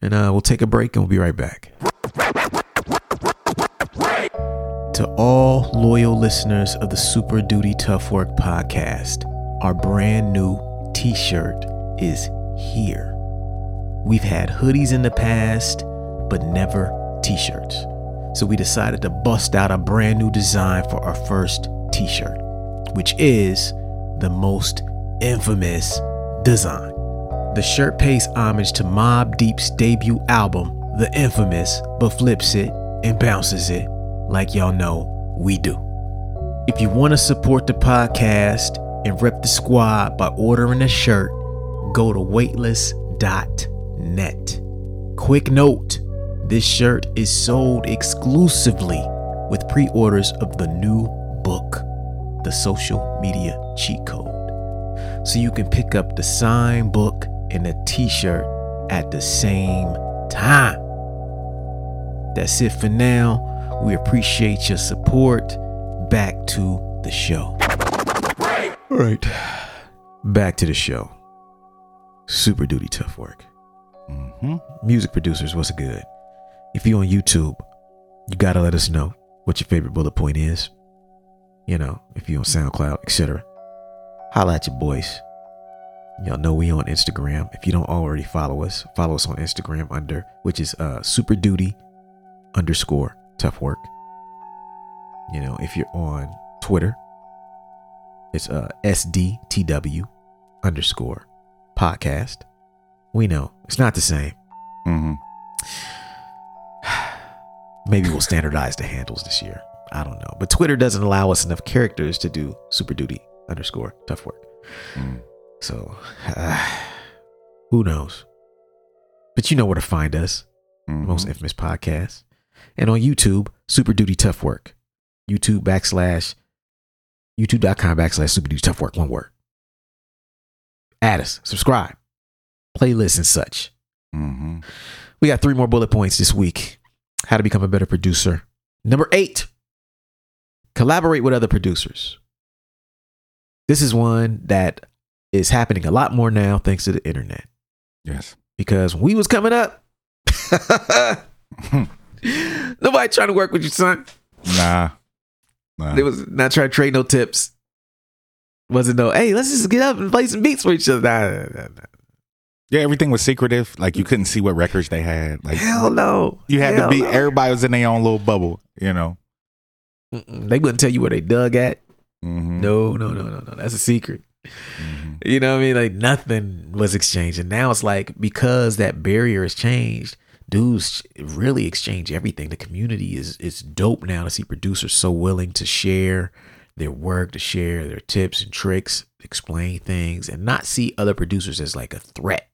And uh, we'll take a break and we'll be right back. To all loyal listeners of the Super Duty Tough Work podcast, our brand new t shirt is here. We've had hoodies in the past, but never t shirts. So we decided to bust out a brand new design for our first t shirt, which is the most infamous design. The shirt pays homage to Mobb Deep's debut album, The Infamous, but flips it and bounces it like y'all know we do. If you want to support the podcast and rep the squad by ordering a shirt, go to weightless.net. Quick note this shirt is sold exclusively with pre orders of the new book, The Social Media Cheat Code. So you can pick up the signed book and the t shirt at the same time. That's it for now. We appreciate your support. Back to the show. All right. Back to the show. Super duty tough work. Mm-hmm. Music producers, what's good? If you're on YouTube, you gotta let us know what your favorite bullet point is. You know, if you're on SoundCloud, etc. Holla at your boys. Y'all know we on Instagram. If you don't already follow us, follow us on Instagram under which is uh super duty underscore tough work. You know, if you're on Twitter, it's uh SDTW underscore podcast. We know it's not the same. Mm-hmm. Maybe we'll standardize the handles this year. I don't know. But Twitter doesn't allow us enough characters to do super duty underscore tough work. Mm. So uh, who knows? But you know where to find us. Mhm. Most infamous podcast. And on YouTube, Super Duty Tough Work. YouTube backslash youtube.com backslash super duty tough work. One word. Add us, subscribe, playlists and such. Mhm. We got three more bullet points this week. How to become a better producer. Number eight, collaborate with other producers. This is one that is happening a lot more now thanks to the internet. Yes. Because when we was coming up, nobody trying to work with you, son. Nah. Nah. They was not trying to trade no tips. Wasn't no, hey, let's just get up and play some beats for each other. Nah, nah, nah, nah. yeah, everything was secretive. Like you couldn't see what records they had. Like Hell no. you had Hell to be. no. Everybody was in their own little bubble. You know. Mm-mm. They wouldn't tell you where they dug at. Mm-hmm. No, no, no, no, no. That's a secret. Mm-hmm. You know what I mean? Like nothing was exchanged. And now it's like because that barrier has changed, dudes really exchange everything. The community is it's dope now to see producers so willing to share their work, to share their tips and tricks, explain things, and not see other producers as like a threat,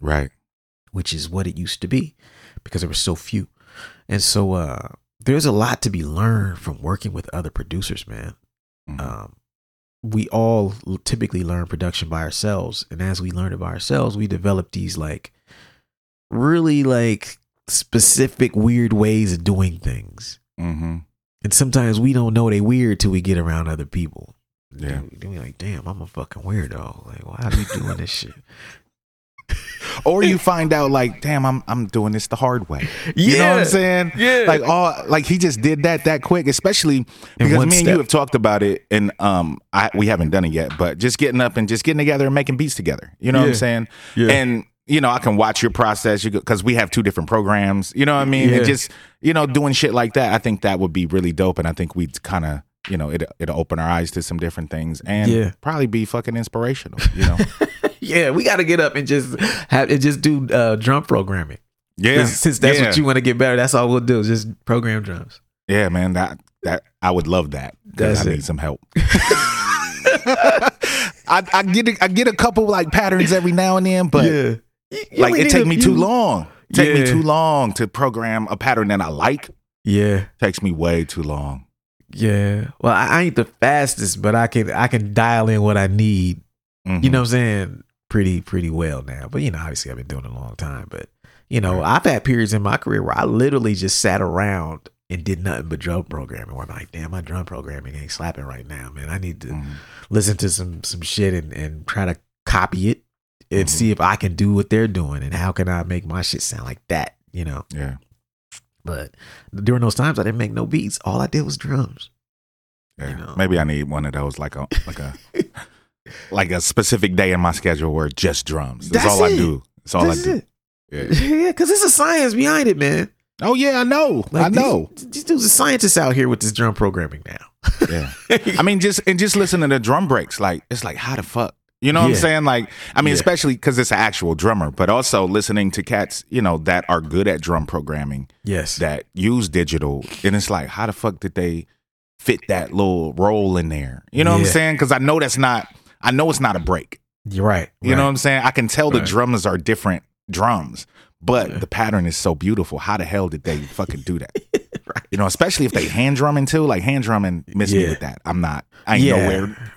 Right. which is what it used to be because there were so few. And so uh there's a lot to be learned from working with other producers, man Mhm. um, we all typically learn production by ourselves and as we learn it by ourselves we develop these like really like specific weird ways of doing things mm-hmm. and sometimes we don't know they weird till we get around other people Yeah. then we like damn i'm a fucking weirdo like why are you doing this shit Or you find out like, damn, I'm I'm doing this the hard way. You know what I'm saying? Yeah. Like all like he just did that that quick, especially because me and step. you have talked about it and um I we haven't done it yet, but just getting up and just getting together and making beats together. You know what I'm saying? Yeah. And you know, I can watch your process because we have two different programs. You know what I mean? Yeah. And just you know, doing shit like that, I think that would be really dope, and I think we'd kind of you know it it'll open our eyes to some different things and Yeah. probably be fucking inspirational. You know? yeah we got to get up and just have and just do uh drum programming yeah. since, that's yeah. what you want to get better that's all we'll do is just program drums Yeah, man, that that I would love that. That's I it. need some help. I, I get a, I get a couple like patterns every now and then, but You- you like it take me few- too long. Take me too long to program a pattern that I like. Yeah, Takes me way too long. yeah. Well, I, I ain't the fastest, but I can I can dial in what I need. Mhm. You know what I'm saying? Pretty pretty well now. But you know, obviously I've been doing it a long time. But you know, I've had periods in my career where I literally just sat around and did nothing but drum programming. Where I'm like, damn, my drum programming ain't slapping right now, man. I need to Mhm. listen to some some shit and, and try to copy it and Mhm. see if I can do what they're doing and how can I make my shit sound like that, you know. yeah, But during those times I didn't make no beats. All I did was drums. yeah. You know. Maybe I need one of those like a like a like a specific day in my schedule where just drums. That's, That's all I do. That's all This I do. Yeah. it. Yeah, because it's a science behind it, man. Oh yeah, I know. I Like, know. These, these dudes are scientists out here with this drum programming now. Yeah. I mean, just and just listening to drum breaks, like it's like how the fuck, you know what Yeah. I'm saying? Like, I mean, Yeah. especially because it's an actual drummer, but also listening to cats, you know, that are good at drum programming yes. that use digital, and it's like, how the fuck did they fit that little roll in there? You know what I'm saying? Because I know that's not, I know it's not a break. You're right. You know what I'm saying? I can tell the Right. drums are different drums, but Yeah. the pattern is so beautiful. How the hell did they fucking do that? Right. You know, especially if they hand drumming too. Like hand drumming, miss me with that. I'm not. I ain't Yeah. nowhere.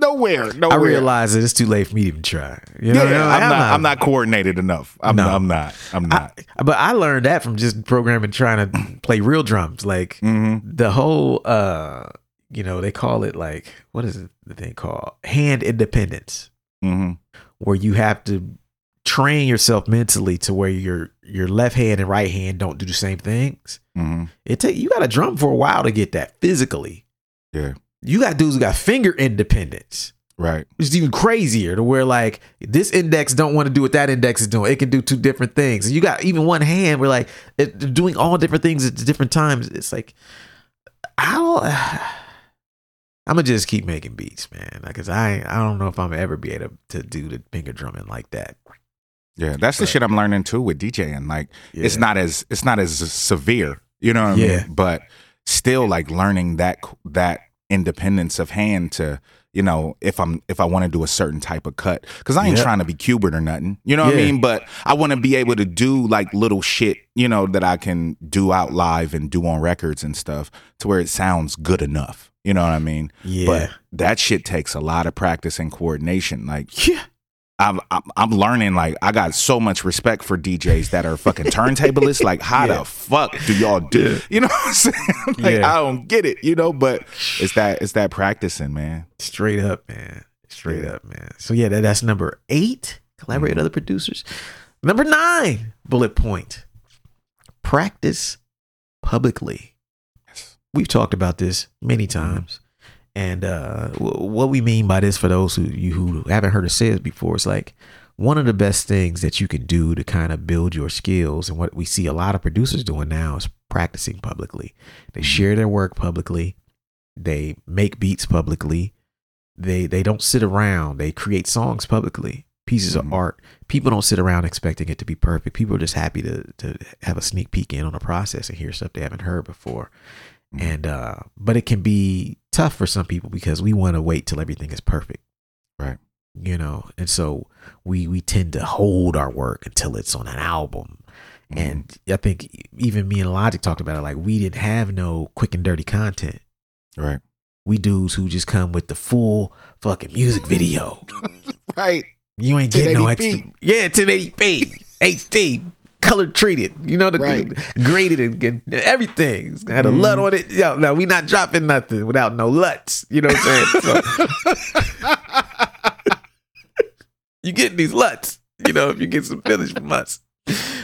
nowhere. Nowhere. I realize that it's too late for me to even try. You Yeah, know, I'm, not, I'm not coordinated enough. I'm, No. I'm not. I'm not. I, but I learned that from just programming, trying to play real drums. Like hmm the whole, uh, you know, they call it like what is it the thing called hand independence, hmm where you have to train yourself mentally to where your your left hand and right hand don't do the same things. hmm It take you got to drum for a while to get that physically. Yeah. You got dudes who got finger independence. Right. which is even crazier to where like this index don't want to do what that index is doing. It can do two different things. And you got even one hand where like it, doing all different things at different times. It's like I don't. I'm gonna just keep making beats, man. Because I I don't know if I'm ever be able to do the finger drumming like that. Yeah. That's the shit I'm learning too with DJing. Like it's not as it's not as severe. You know what I Yeah. mean? But still, like learning that that independence of hand to you know if I'm if I want to do a certain type of cut because I ain't Yeah. trying to be Qbert or nothing. You know what I mean? But I want to be able to do like little shit you know that I can do out live and do on records and stuff to where it sounds good enough. You know what I mean? Yeah. But that shit takes a lot of practice and coordination. Like yeah. I'm, I'm I'm learning like I got so much respect for DJs that are fucking turntablists. Like how Yeah. the fuck do y'all do? You know what I'm saying? like Yeah. I don't get it. You know, but it's that it's that practicing, man. Straight up, man. Straight up, man. So yeah, that, that's number eight. Collaborate with mm-hmm. other producers. Number nine, bullet point. Practice publicly. Yes. We've talked about this many mm-hmm. times. And uh, w- what we mean by this, for those who you who haven't heard us say this before, it's like one of the best things that you can do to kind of build your skills, and what we see a lot of producers doing now is practicing publicly. They share their work publicly. They make beats publicly. They they don't sit around. They create songs publicly, pieces Mhm. of art. People don't sit around expecting it to be perfect. People are just happy to to have a sneak peek in on the process and hear stuff they haven't heard before. Mhm. And uh but it can be tough for some people because we want to wait till everything is perfect. Right. You know, and so we we tend to hold our work until it's on an album. Mm-hmm. And I think even me and Illogic talked about it like we didn't have no quick and dirty content Right. we dudes who just come with the full fucking music video. Right. You ain't getting no 1080p. extra. Yeah, 1080p, HD, color treated. You know the Right. graded and, and everything. It's Had a LUT on it. Yo, no, we not dropping nothing without no LUTs. You know what I'm saying? So, you getting these LUTs. You know, if you get some finish from us.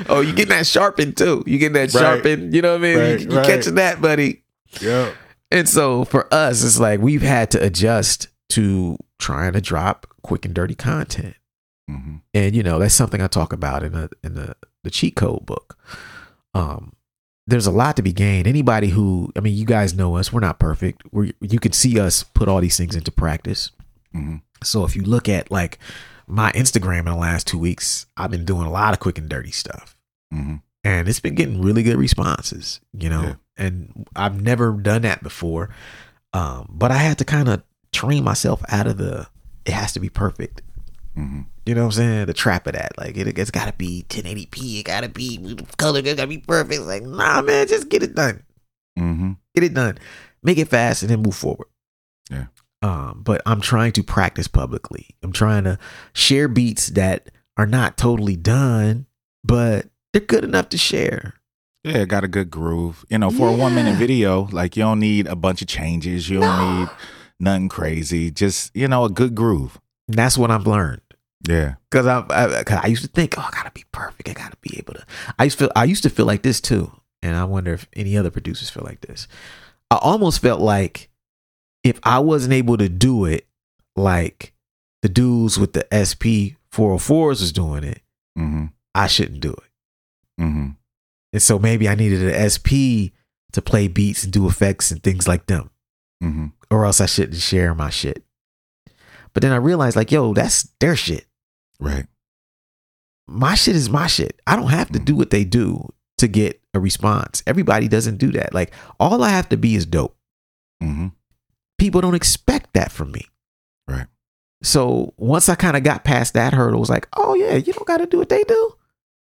Oh, you getting that sharpened too. You getting that Right. sharpened. You know what I mean? Right, you you right. catching that, buddy. Yeah. And so for us, it's like we've had to adjust to trying to drop quick and dirty content. hmm And you know, that's something I talk about in the in the the cheat code book. Um there's a lot to be gained. Anybody who I mean, you guys know us, we're not perfect. We you can see us put all these things into practice. hmm So if you look at like my Instagram in the last 2 weeks, I've been doing a lot of quick and dirty stuff hmm and it's been getting really good responses you know Yeah. and i've never done that before um but i had to kind of train myself out of the it has to be perfect hmm you know what i'm saying the trap of that like it, it's gotta be 1080p it gotta be color it gotta be perfect like nah man just get it done hmm get it done make it fast and then move forward Yeah. um but i'm trying to practice publicly i'm trying to share beats that are not totally done but they're good enough to share Yeah, got a good groove. You know, for a one minute video, like you don't need a bunch of changes. You don't No. need nothing crazy. Just you know, a good groove. And that's what I've learned. Yeah. Cause I, I, cause I used to think, oh, I gotta be perfect. I gotta be able to. I used to feel, I used to feel like this too, and I wonder if any other producers feel like this. I almost felt like if I wasn't able to do it, like the dudes with the SP 404s was doing it, hmm I shouldn't do it. hmm And so maybe I needed an SP to play beats and do effects and things like them, hmm or else I shouldn't share my shit. But then I realized, like, yo, that's their shit. Right. my shit is my shit. I don't have to do what they do to get a response. Everybody doesn't do that. Like all I have to be is dope. hmm People don't expect that from me. Right. So once I kind of got past that hurdle, it was like, oh yeah, you don't got to do what they do.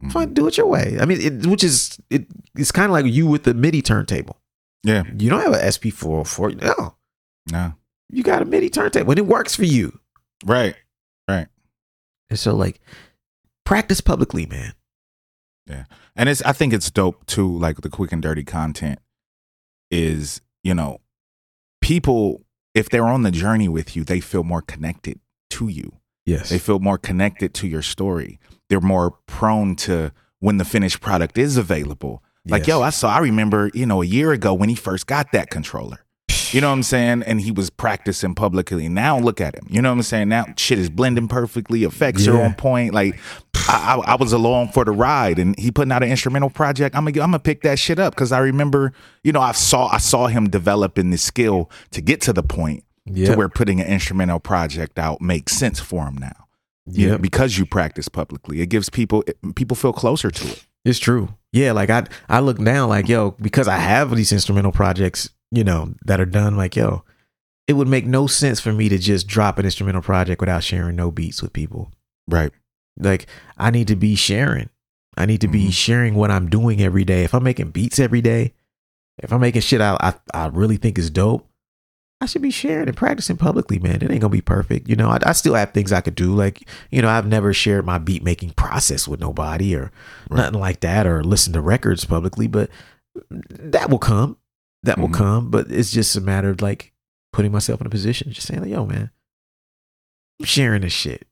Mhm. Fine, do it your way. I mean, it, which is it, it's kind of like you with the MIDI turntable. Yeah. You don't have an SP404. No, No. you got a MIDI turntable when it works for you. Right. Right. And so like practice publicly, man. Yeah. And it's I think it's dope too, like the quick and dirty content is, you know, people if they're on the journey with you, they feel more connected to you. Yes. They feel more connected to your story. They're more prone to when the finished product is available. Like, Yes. yo, I saw I remember, you know, a year ago when he first got that controller. You know what I'm saying? And he was practicing publicly. Now look at him. You know what I'm saying? Now shit is blending perfectly. Effects are Yeah. on point. Like I, I, I was along for the ride, and he putting out an instrumental project. I'm gonna I'm gonna pick that shit up because I remember, you know, I saw I saw him developing the skill to get to the point to where putting an instrumental project out makes sense for him now. You know, because you practice publicly, it gives people it, people feel closer to it. It's true. Yeah, like I I look now like yo because I have these instrumental projects, you know, that are done. Like yo, it would make no sense for me to just drop an instrumental project without sharing no beats with people. Right. Like I need to be sharing. I need to be Mhm. sharing what I'm doing every day. If I'm making beats every day, if I'm making shit I I, I really think is dope, I should be sharing and practicing publicly, man. It ain't gonna be perfect. You know, I, I still have things I could do. Like, you know, I've never shared my beat making process with nobody or Right. nothing like that or listen to records publicly, but that will come. That will Mhm. come. But it's just a matter of like putting myself in a position, just saying, like, yo, man, I'm sharing this shit.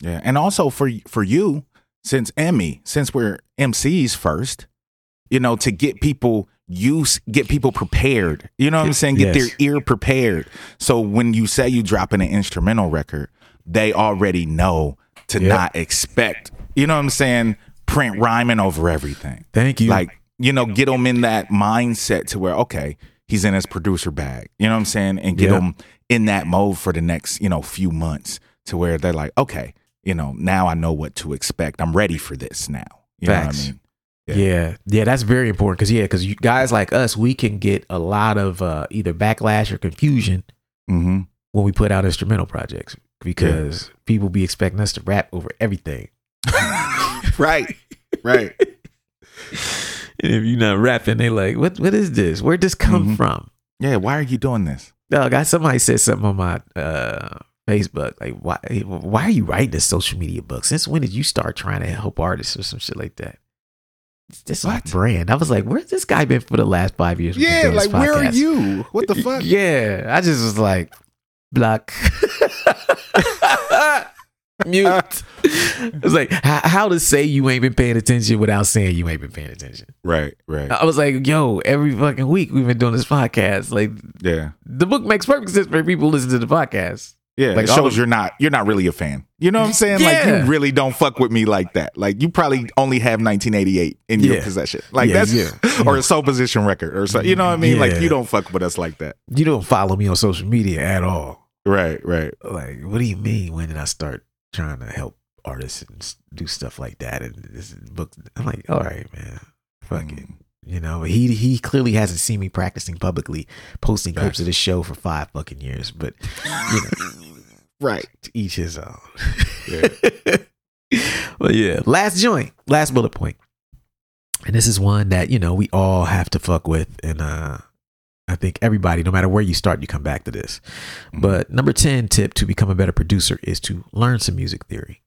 Yeah. And also for for you, since Emmy, since we're MCs first, you know, to get people use get people prepared. You know what I'm saying? Get Yes. their ear prepared. So when you say you dropping an instrumental record, they already know to Yep. not expect, you know what I'm saying, print rhyming over everything. Thank you. Like, you know, get them in that mindset to where, okay, he's in his producer bag. You know what I'm saying? And get Yeah. them in that mode for the next, you know, few months to where they're like, okay, you know, now I know what to expect. I'm ready for this now. You Facts. know what Yeah. Yeah. yeah, that's very important because yeah, because guys like us, we can get a lot of uh, either backlash or confusion Mm-hmm. when we put out instrumental projects because people be expecting us to rap over everything. right. Right. And if you're not rapping, they like, what what is this? Where'd this come Mhm. from? Yeah. Why are you doing this? Dog, I somebody said something on my uh, Facebook like, why why are you writing this social media book? Since when did you start trying to help artists or some shit like that? This What? what? brand. I was like, where's this guy been for the last five years? Yeah. Like, where are you? What the fuck? Yeah, I just was like, block, mute. It's like how, how to say you ain't been paying attention without saying you ain't been paying attention. Right. Right. I was like, yo, every fucking week we've been doing this podcast. Like Yeah. the book makes perfect sense for people who listen to the podcast. Yeah, Like, it shows of- you're not you're not really a fan. You know what I'm saying? Like Yeah. you really don't fuck with me like that. Like you probably only have 1988 in your possession. Like Yeah, that's yeah. or a soul position record or something. You know what I mean? Like you don't fuck with us like that. You don't follow me on social media at all. Right, right. Like, what do you mean? When did I start trying to help artists and do stuff like that? And this book, I'm like, all right, man, fuck it. Mm. You know, he he clearly hasn't seen me practicing publicly, posting clips of this show for five fucking years. But you know, Right. to each his own. Yeah. well, yeah. Last joint, last bullet point, and this is one that you know we all have to fuck with, and uh, I think everybody, no matter where you start, you come back to this. Mhm. But number ten tip to become a better producer is to learn some music theory.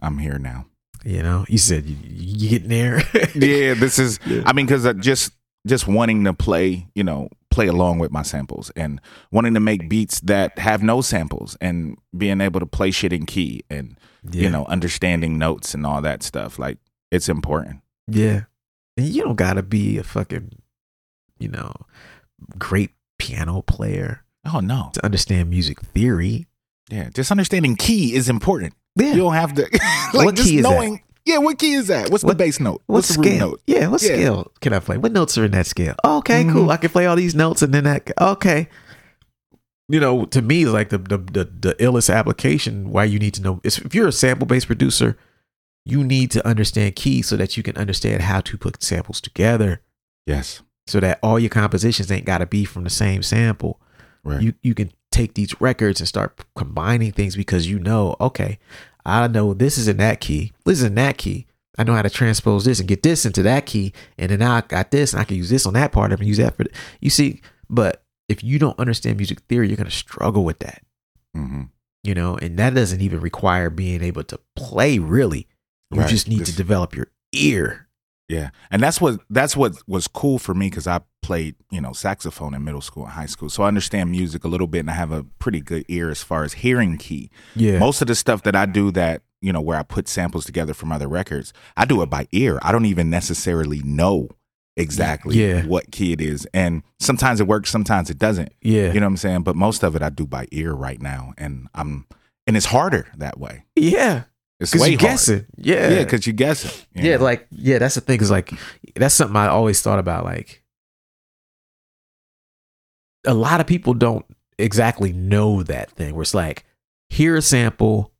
I'm here now. You know, you said you, you getting there. Yeah, this is I mean cuz just just wanting to play, you know, play along with my samples and wanting to make beats that have no samples and being able to play shit in key and Yeah. you know, understanding notes and all that stuff. Like it's important. Yeah. And you don't gotta be a fucking, you know, great piano player Oh no. to understand music theory. Yeah, just understanding key is important. Yeah. You don't have to like What just key is that? knowing. Yeah, what key is that? What's What- the bass note? What What's the root scale? note? Yeah, what Yeah. scale can I play? What notes are in that scale? Oh, okay, Mhm. cool. I can play all these notes and then that okay. You know, to me, like the the the, the illest application why you need to know is if you're a sample based producer, you need to understand keys so that you can understand how to put samples together Yes. So that all your compositions ain't gotta be from the same sample. Right. you you can take these records and start combining things because you know, okay, I know this is in that key, this is in that key. I know how to transpose this and get this into that key, and then now I got this, and I can use this on that part of it and use that for. th- You see, but if you don't understand music theory, you're gonna struggle with that. hmm You know, and that doesn't even require being able to play really. You Right. just need This- to develop your ear. Yeah, and that's what that's what was cool for me because I played you know saxophone in middle school and high school, so I understand music a little bit, and I have a pretty good ear as far as hearing key. Yeah. Most of the stuff that I do that you know where I put samples together from other records, I do it by ear. I don't even necessarily know exactly Yeah. what key it is, and sometimes it works, sometimes it doesn't. yeah. You know what I'm saying? But most of it I do by ear right now, and I'm and it's harder that way. yeah. It's way you harder. guessing. Yeah. Yeah, because you guess it. you yeah, know? like yeah, that's the thing. Is like that's something I always thought about. Like a lot of people don't exactly know that thing. Where it's like, here a sample.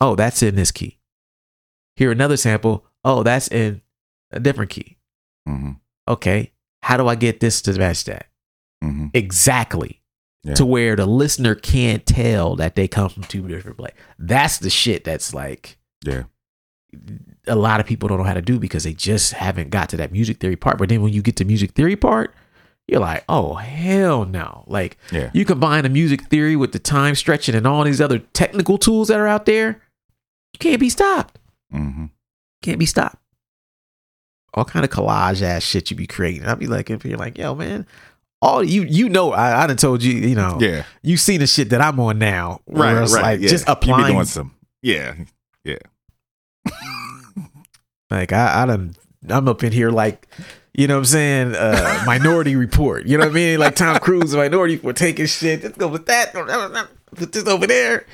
Oh, that's in this key. Here another sample. Oh, that's in a different key. Mhm, Okay, how do I get this to match that mhm. exactly? Yeah. To where the listener can't tell that they come from two different places. That's the shit that's like yeah, a lot of people don't know how to do because they just haven't got to that music theory part. But then when you get to music theory part, you're like, oh hell no! Like yeah. you combine the music theory with the time stretching and all these other technical tools that are out there, you can't be stopped. hmm Can't be stopped. All kind of collage ass shit you be creating. I'll be like, if you're like, yo man, all you you know, I I done told you, you know, Yeah. you seen the shit that I'm on now, right? it's Like yeah. just You applying be doing some. Yeah, yeah. Like I, I done, I'm up in here like, you know what I'm saying? Uh, minority Report. You know what I mean? Like Tom Cruise, Minority Report, taking shit. Let's go with that. Put this over there.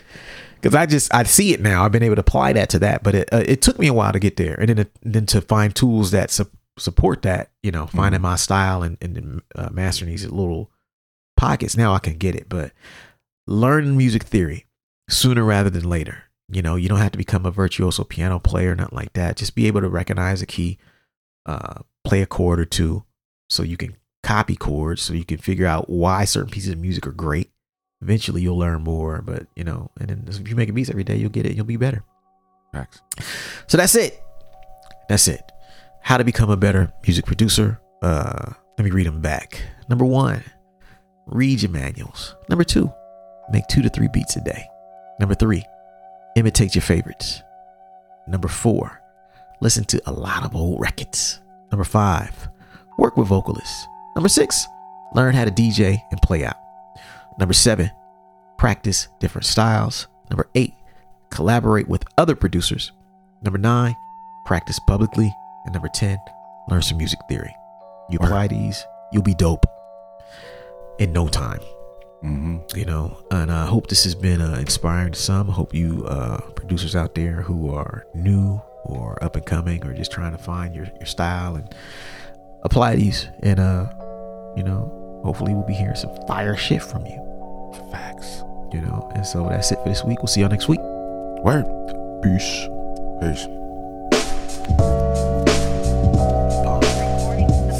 Because I just I see it now. I've been able to apply that to that, but it uh, it took me a while to get there, and then it, then to find tools that su- support that. You know, finding my style and and uh, mastering these little pockets. Now I can get it, but learn music theory sooner rather than later. You know, you don't have to become a virtuoso piano player, or nothing like that. Just be able to recognize a key, uh, play a chord or two, so you can copy chords, so you can figure out why certain pieces of music are great. Eventually, you'll learn more, but you know, and then if you make a beats every day, you'll get it. You'll be better. Facts. So that's it. That's it. How to become a better music producer. Uh, let me read them back. Number one, read your manuals. Number two, make two to three beats a day. Number three, imitate your favorites. Number four, listen to a lot of old records. Number five, work with vocalists. Number six, learn how to DJ and play out. Number seven, practice different styles. Number eight, collaborate with other producers. Number nine, practice publicly. And number 10, learn some music theory. You apply these, you'll be dope in no time, hmm you know. And I hope this has been uh, inspiring to some. I hope you uh, producers out there who are new or up and coming or just trying to find your, your style and apply these. And, uh, you know, hopefully we'll be hearing some fire shit from you, Facts. you know. And so that's it for this week. We'll see y'all next week. Word. Peace. Peace.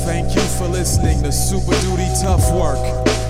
Thank you for listening to Super Duty Tough Work.